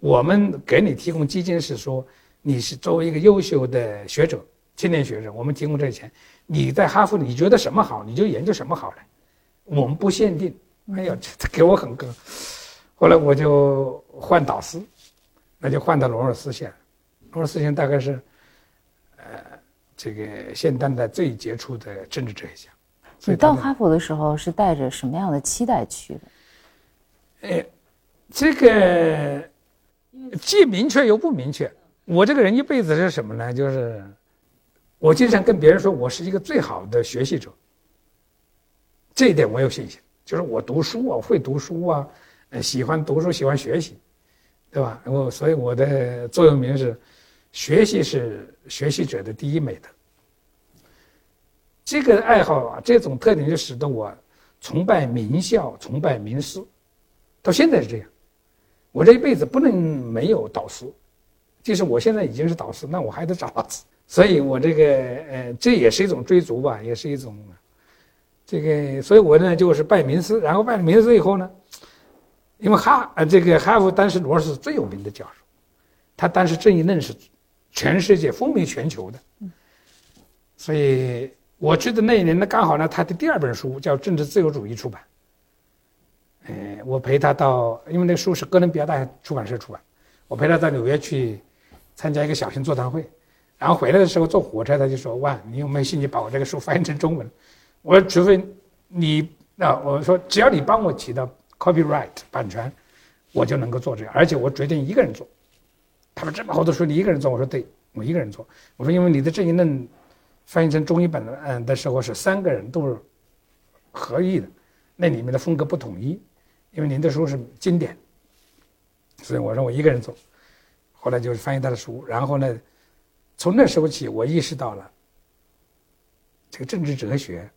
我们给你提供基金是说你是作为一个优秀的学者、青年学者，我们提供这些钱，你在哈佛你觉得什么好，你就研究什么好了，我们不限定。哎呀，这给我很高。后来我就换导师，那就换到罗尔斯县，罗尔斯县大概是，呃，这个现当代最杰出的政治哲学家。你到哈佛的时候是带着什么样的期待去的？哎，这个既明确又不明确。我这个人一辈子是什么呢？就是我经常跟别人说，我是一个最好的学习者。这一点我有信心，就是我读书啊，会读书啊，喜欢读书，喜欢学习，对吧？我所以我的座右铭是：学习是学习者的第一美德。这个爱好啊，这种特点就使得我崇拜名校，崇拜名师，到现在是这样。我这一辈子不能没有导师，即使我现在已经是导师，那我还得找老师。(laughs) 所以我这个呃，这也是一种追逐吧，也是一种这个。所以我呢就是拜名师，然后拜了名师以后呢，因为哈呃这个哈佛当时罗尔是最有名的教授，他当时正义论是全世界风靡全球的，所以。我去的那一年呢，刚好呢，他的第二本书叫《政治自由主义》出版。呃，我陪他到，因为那个书是哥伦比亚大学出版社出版，我陪他到纽约去参加一个小型座谈会，然后回来的时候坐火车，他就说：“哇，你有没有兴趣把我这个书翻译成中文？”我说：“除非你，那我说只要你帮我起到 copyright 版权，我就能够做这个，而且我决定一个人做。”他说：“这么好的书你一个人做？”我说：“对，我一个人做。”我说：“因为你的这一论翻译成中译本的嗯的时候是三个人都是合译的，那里面的风格不统一。”因为您的书是经典，所以我说我一个人做，后来就是翻译他的书，然后呢，从那时候起，我意识到了，这个政治哲学，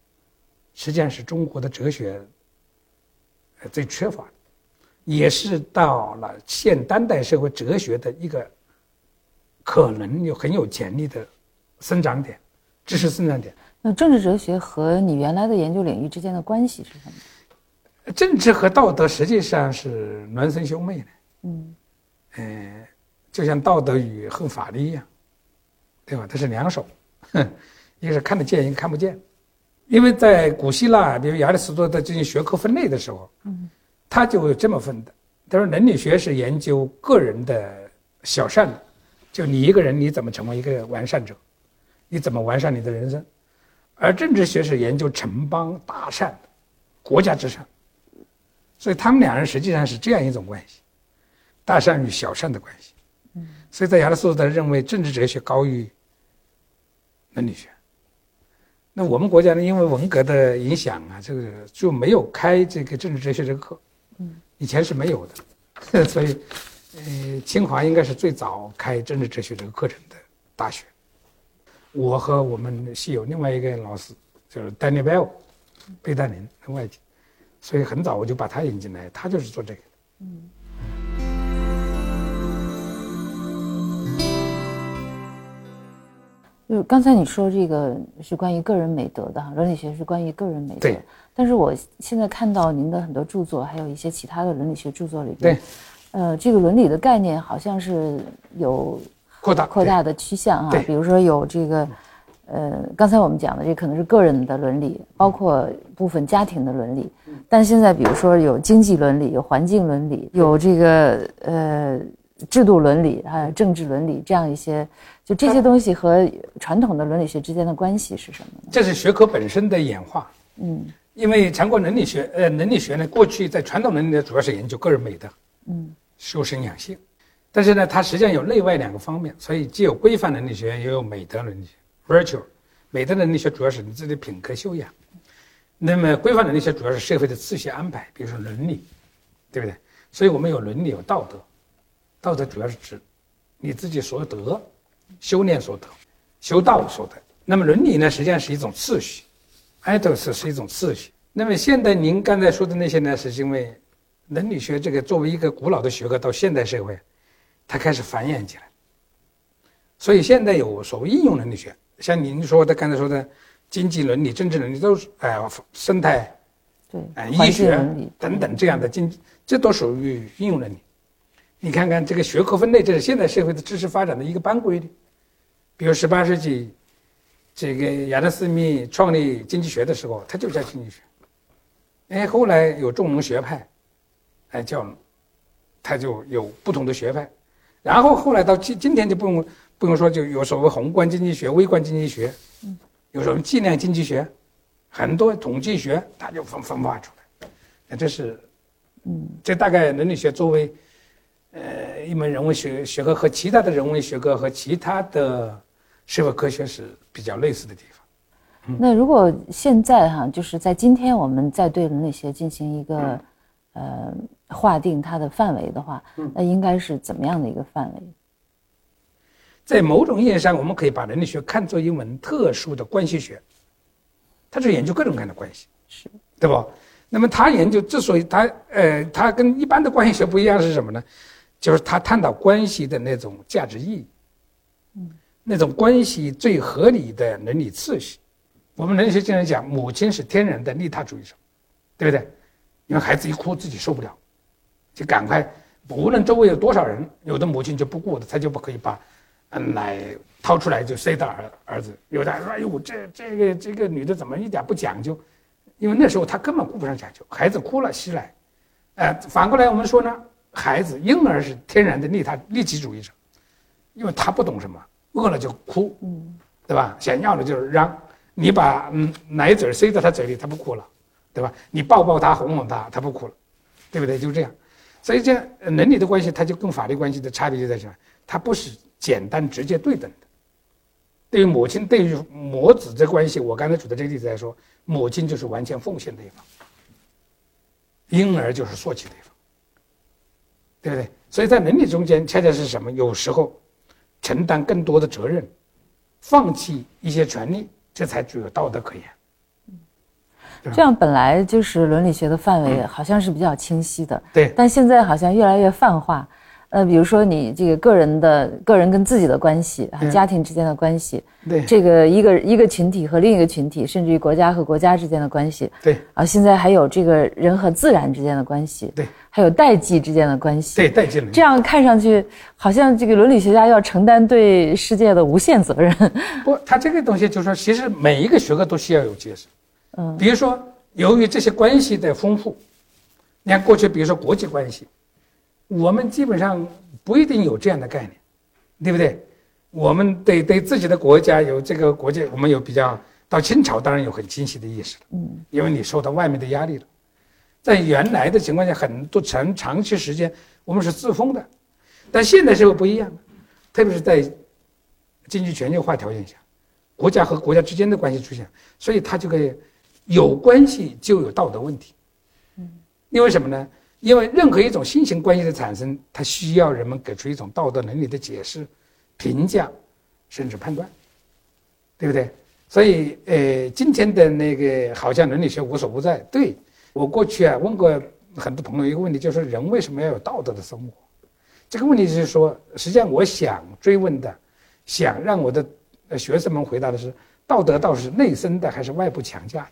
实际上是中国的哲学，最缺乏的，也是到了现当代社会哲学的一个可能有很有潜力的生长点，知识生长点。那政治哲学和你原来的研究领域之间的关系是什么？政治和道德实际上是孪生兄妹的，嗯，呃，就像道德与和法律一样，对吧？它是两手，一个是看得见，一个看不见。因为在古希腊，比如亚里士多德进行学科分类的时候，嗯，他就这么分的。他说伦理学是研究个人的小善的，就你一个人你怎么成为一个完善者，你怎么完善你的人生；而政治学是研究城邦大善的，国家之善。所以他们两人实际上是这样一种关系，大善与小善的关系。嗯，所以在亚里士多德认为政治哲学高于伦理学。那我们国家呢，因为文革的影响啊，这个就没有开这个政治哲学这个课。嗯，以前是没有的，(laughs) 所以，呃，清华应该是最早开政治哲学这个课程的大学。我和我们系有另外一个老师，就是丹尼贝尔，贝丹林，外籍。所以很早我就把他引进来，他就是做这个的。嗯。就刚才你说这个是关于个人美德的哈，伦理学是关于个人美德。对。但是我现在看到您的很多著作，还有一些其他的伦理学著作里边，对。呃，这个伦理的概念好像是有扩大扩大的趋向啊。比如说有这个。呃，刚才我们讲的这可能是个人的伦理，包括部分家庭的伦理。但现在，比如说有经济伦理、有环境伦理、有这个呃制度伦理、还有政治伦理这样一些，就这些东西和传统的伦理学之间的关系是什么呢？这是学科本身的演化。嗯，因为全国伦理学，呃，伦理学呢，过去在传统伦理呢，主要是研究个人美德，嗯，修身养性，但是呢，它实际上有内外两个方面，所以既有规范伦理学，也有美德伦理学。virtual，美德能力学主要是你自己的品格修养，那么规范能力学主要是社会的秩序安排，比如说伦理，对不对？所以我们有伦理有道德，道德主要是指你自己所得、修炼所得、修道所得。那么伦理呢，实际上是一种秩序，ethos 是一种秩序。那么现在您刚才说的那些呢，是因为伦理学这个作为一个古老的学科，到现代社会，它开始繁衍起来，所以现在有所谓应用伦理学。像您说的刚才说的，经济伦理、政治伦理都是哎，生态，对，哎，医学等等这样的经，这都属于应用伦理。你看看这个学科分类，这是现代社会的知识发展的一个班规律。比如十八世纪，这个亚当·斯密创立经济学的时候，他就叫经济学。哎，后来有重农学派，哎叫，他就有不同的学派。然后后来到今今天就不用。不用说，就有所谓宏观经济学、微观经济学，嗯，有什么计量经济学，很多统计学，它就分分化出来。那这是，嗯，这大概伦理学作为，呃，一门人文学学科和其他的人文学科和其他的社会科学是比较类似的地方。那如果现在哈，就是在今天我们在对伦理学进行一个，呃，划定它的范围的话，那应该是怎么样的一个范围？在某种意义上，我们可以把人类学看作一门特殊的关系学，它是研究各种各样的关系，是对吧？那么他研究之所以他呃，他跟一般的关系学不一样是什么呢？就是他探讨关系的那种价值意义，嗯，那种关系最合理的伦理次序。我们人类学经常讲，母亲是天然的利他主义者，对不对？因为孩子一哭自己受不了，就赶快，无论周围有多少人，有的母亲就不顾的，她就不可以把。嗯，奶掏出来就塞到儿儿子，有的说：“哎呦，这这个这个女的怎么一点不讲究？因为那时候她根本顾不上讲究，孩子哭了吸奶，呃，反过来我们说呢，孩子婴儿是天然的利他利己主义者，因为他不懂什么，饿了就哭，对吧？想要的就是让，你把嗯奶嘴塞到他嘴里，他不哭了，对吧？你抱抱他，哄哄他，他不哭了，对不对？就这样，所以这样伦理的关系，它就跟法律关系的差别就在这，它不是简单直接对等的。对于母亲对于母子这关系，我刚才举的这个例子来说，母亲就是完全奉献的一方，婴儿就是索取的一方，对不对？所以在伦理中间，恰恰是什么？有时候承担更多的责任，放弃一些权利，这才具有道德可言。这样本来就是伦理学的范围，好像是比较清晰的。对，但现在好像越来越泛化。呃，比如说你这个个人的个人跟自己的关系，家庭之间的关系，对，这个一个一个群体和另一个群体，甚至于国家和国家之间的关系，对，啊，现在还有这个人和自然之间的关系，对，还有代际之间的关系，对，代际这样看上去好像这个伦理学家要承担对世界的无限责任。(laughs) 不，他这个东西就是说，其实每一个学科都需要有解释。嗯，比如说，由于这些关系的丰富，你看过去，比如说国际关系。我们基本上不一定有这样的概念，对不对？我们对对自己的国家有这个国界，我们有比较。到清朝当然有很清晰的意识了，嗯，因为你受到外面的压力了。在原来的情况下，很多长长期时间我们是自封的，但现代社会不一样，特别是在经济全球化条件下，国家和国家之间的关系出现，所以它就可以有关系就有道德问题，嗯，因为什么呢？因为任何一种新型关系的产生，它需要人们给出一种道德伦理的解释、评价，甚至判断，对不对？所以，呃，今天的那个好像伦理学无所不在。对我过去啊问过很多朋友一个问题，就是人为什么要有道德的生活？这个问题就是说，实际上我想追问的，想让我的学生们回答的是：道德到底是内生的还是外部强加的？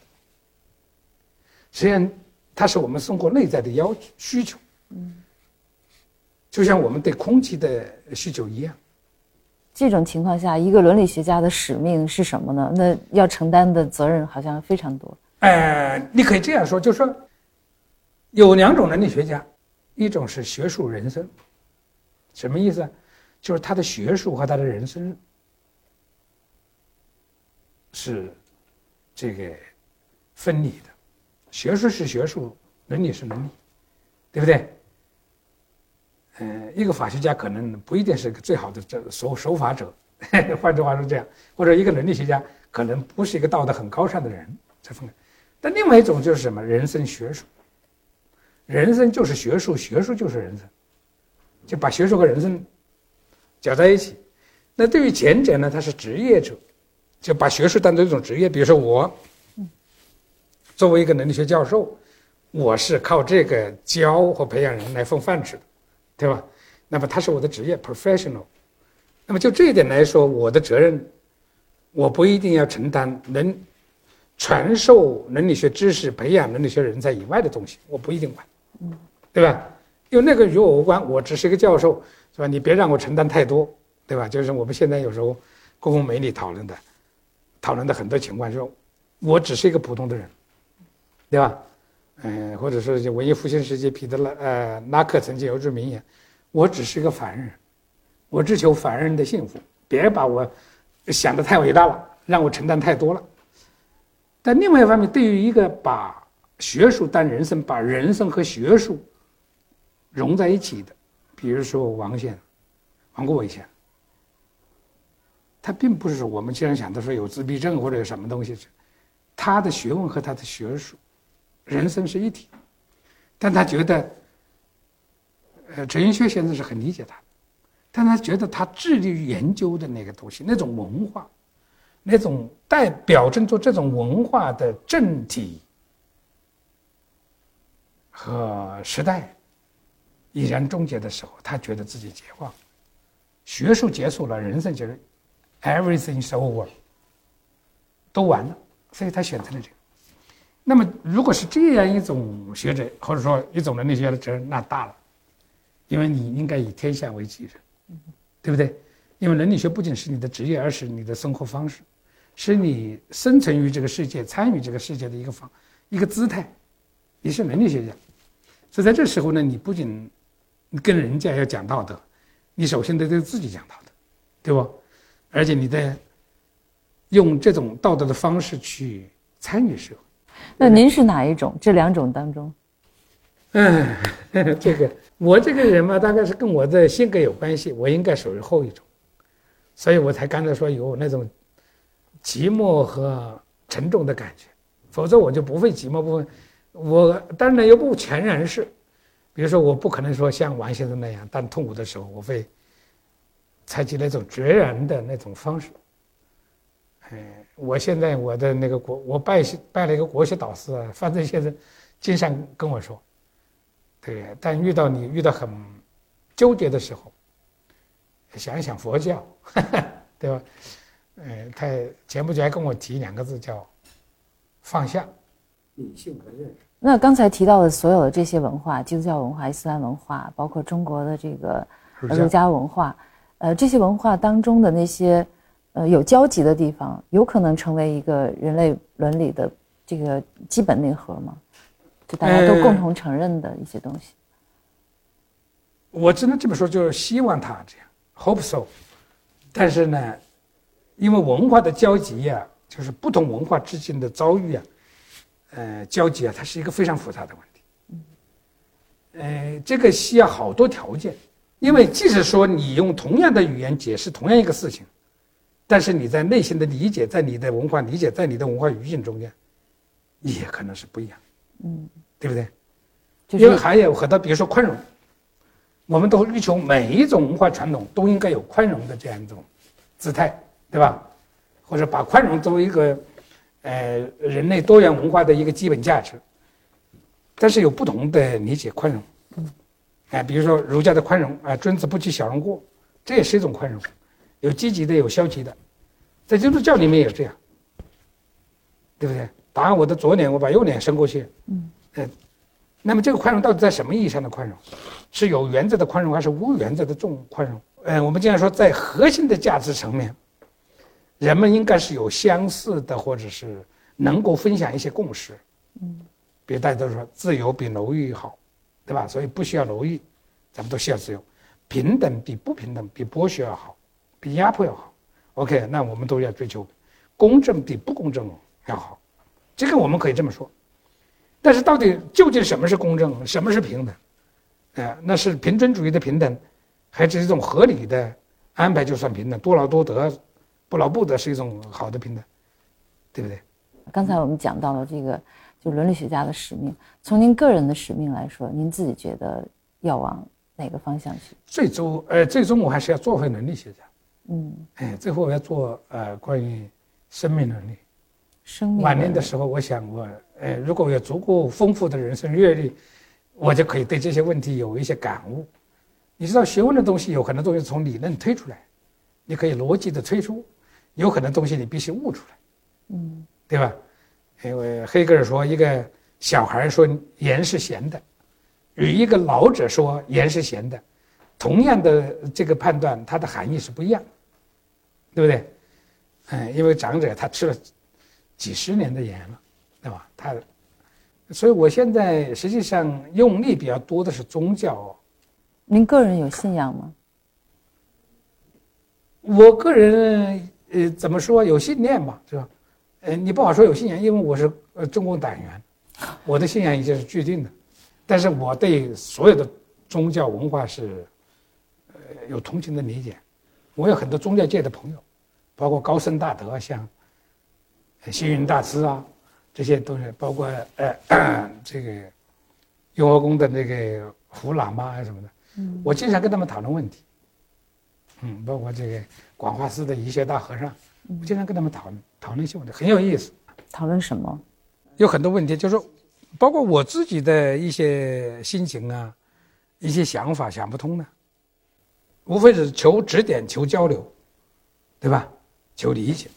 实际上。它是我们生活内在的要求需求，嗯，就像我们对空气的需求一样。这种情况下，一个伦理学家的使命是什么呢？那要承担的责任好像非常多。呃，你可以这样说，就是说，有两种伦理学家，一种是学术人生，什么意思？就是他的学术和他的人生是这个分离的。学术是学术，伦理是伦理，对不对？嗯，一个法学家可能不一定是个最好的这守守法者，(laughs) 换句话说这样，或者一个伦理学家可能不是一个道德很高尚的人，这分。但另外一种就是什么？人生学术，人生就是学术，学术就是人生，就把学术和人生搅在一起。那对于前者呢，他是职业者，就把学术当做一种职业，比如说我。作为一个伦理学教授，我是靠这个教和培养人来混饭吃的，对吧？那么他是我的职业 professional。那么就这一点来说，我的责任，我不一定要承担能传授伦理学知识、培养伦理学人才以外的东西，我不一定管，对吧？因为那个与我无关，我只是一个教授，是吧？你别让我承担太多，对吧？就是我们现在有时候公共媒体讨论的，讨论的很多情况，说我只是一个普通的人。对吧？嗯，或者说文艺复兴时期，彼得拉呃拉克曾经有句名言：“我只是一个凡人，我只求凡人的幸福，别把我想的太伟大了，让我承担太多了。”但另外一方面，对于一个把学术当人生，把人生和学术融在一起的，比如说王先生、王国维先生，他并不是我们经常想的说有自闭症或者有什么东西，他的学问和他的学术。人生是一体，但他觉得，呃，陈寅恪先生是很理解他的，但他觉得他致力于研究的那个东西，那种文化，那种代表证做这种文化的政体和时代已然终结的时候，他觉得自己绝望，学术结束了，人生就是 everything is over，都完了，所以他选择了这个。那么，如果是这样一种学者，或者说一种伦理学的责任，那大了，因为你应该以天下为己任，对不对？因为伦理学不仅是你的职业，而是你的生活方式，是你生存于这个世界、参与这个世界的一个方一个姿态。你是伦理学家，所以在这时候呢，你不仅跟人家要讲道德，你首先得对自己讲道德，对不？而且你得用这种道德的方式去参与社会。那您是哪一种？这两种当中？嗯，(laughs) 这个我这个人嘛，大概是跟我的性格有关系，我应该属于后一种，所以我才刚才说有那种寂寞和沉重的感觉，否则我就不会寂寞，不会。我当然又不全然是，比如说我不可能说像王先生那样，当痛苦的时候，我会采取那种决然的那种方式。哎，我现在我的那个国，我拜拜了一个国学导师啊，范正先生经常跟我说。对，但遇到你遇到很纠结的时候，想一想佛教，(laughs) 对吧？嗯，他前不久还跟我提两个字叫放下，理性和认识。那刚才提到的所有的这些文化，基督教文化、伊斯兰文化，包括中国的这个儒家文化，呃，这些文化当中的那些呃有交集的地方，有可能成为一个人类伦理的这个基本内核吗？就大家都共同承认的一些东西，我只能这么说，就是希望他这样，hope so。但是呢，因为文化的交集呀，就是不同文化之间的遭遇啊，呃，交集啊，它是一个非常复杂的问题。嗯，呃，这个需要好多条件，因为即使说你用同样的语言解释同样一个事情，但是你在内心的理解，在你的文化理解，在你的文化语境中间，也可能是不一样。嗯，对不对？因为还有很多，比如说宽容，我们都欲求每一种文化传统都应该有宽容的这样一种姿态，对吧？或者把宽容作为一个呃人类多元文化的一个基本价值。但是有不同的理解宽容，哎，比如说儒家的宽容啊，君子不计小人过，这也是一种宽容，有积极的，有消极的，在基督教里面也这样，对不对？打我的左脸，我把右脸伸过去。嗯，呃，那么这个宽容到底在什么意义上的宽容？是有原则的宽容，还是无原则的重宽容？嗯，我们经常说，在核心的价值层面，人们应该是有相似的，或者是能够分享一些共识。嗯，比如大家都说自由比奴役好，对吧？所以不需要奴役，咱们都需要自由。平等比不平等，比剥削要好，比压迫要好。OK，那我们都要追求公正比不公正要好。这个我们可以这么说，但是到底究竟什么是公正，什么是平等？哎，那是平均主义的平等，还是一种合理的安排就算平等？多劳多得，不劳不得是一种好的平等，对不对？刚才我们讲到了这个，就伦理学家的使命。从您个人的使命来说，您自己觉得要往哪个方向去？最终，呃，最终我还是要做回伦理学家。嗯，哎，最后我要做呃关于生命伦理。晚年的时候，我想我，呃，如果有足够丰富的人生阅历，我就可以对这些问题有一些感悟。你知道，学问的东西有很多东西从理论推出来，你可以逻辑的推出；有很多东西你必须悟出来，嗯，对吧？因为黑格尔说，一个小孩说盐是咸的，与一个老者说盐是咸的，同样的这个判断，它的含义是不一样，对不对？嗯，因为长者他吃了。几十年的盐了，对吧？他，所以我现在实际上用力比较多的是宗教。您个人有信仰吗？我个人呃，怎么说有信念吧，是吧？呃，你不好说有信仰，因为我是呃中共党员，我的信仰已经是具定的。但是我对所有的宗教文化是呃有同情的理解。我有很多宗教界的朋友，包括高僧大德，像。星云大师啊，这些都是包括呃 (clears throat) 这个雍和宫的那个胡喇嘛啊什么的，嗯，我经常跟他们讨论问题，嗯，包括这个广化寺的一些大和尚，我经常跟他们讨论讨论一些问题，很有意思。讨论什么？有很多问题，就是说，包括我自己的一些心情啊，一些想法想不通的，无非是求指点、求交流，对吧？求理解，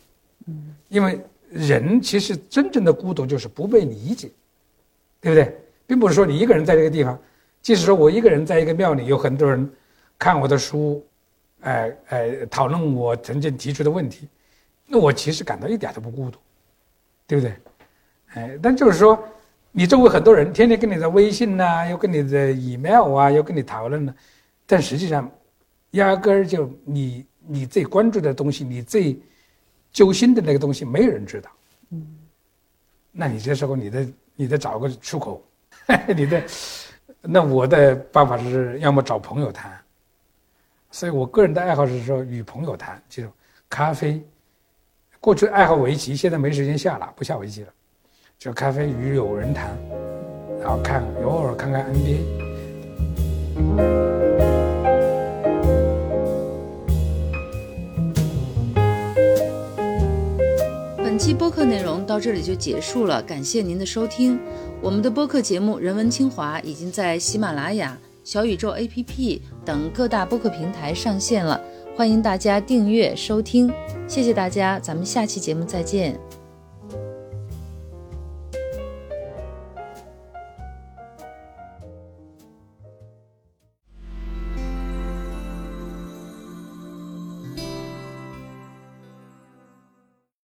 嗯，因为。人其实真正的孤独就是不被理解，对不对？并不是说你一个人在这个地方，即使说我一个人在一个庙里，有很多人看我的书，哎哎，讨论我曾经提出的问题，那我其实感到一点都不孤独，对不对？哎，但就是说，你周围很多人天天跟你的微信呐，又跟你的 email 啊，又跟你讨论呢，但实际上，压根儿就你你最关注的东西，你最揪心的那个东西，没有人知道。嗯，那你这时候你得你得找个出口，(laughs) 你得，那我的办法是要么找朋友谈。所以我个人的爱好是说与朋友谈，就咖啡。过去爱好围棋，现在没时间下了，不下围棋了。就咖啡与友人谈，然后看偶尔看看 NBA。期播客内容到这里就结束了，感谢您的收听。我们的播客节目《人文清华》已经在喜马拉雅、小宇宙 APP 等各大播客平台上线了，欢迎大家订阅收听。谢谢大家，咱们下期节目再见。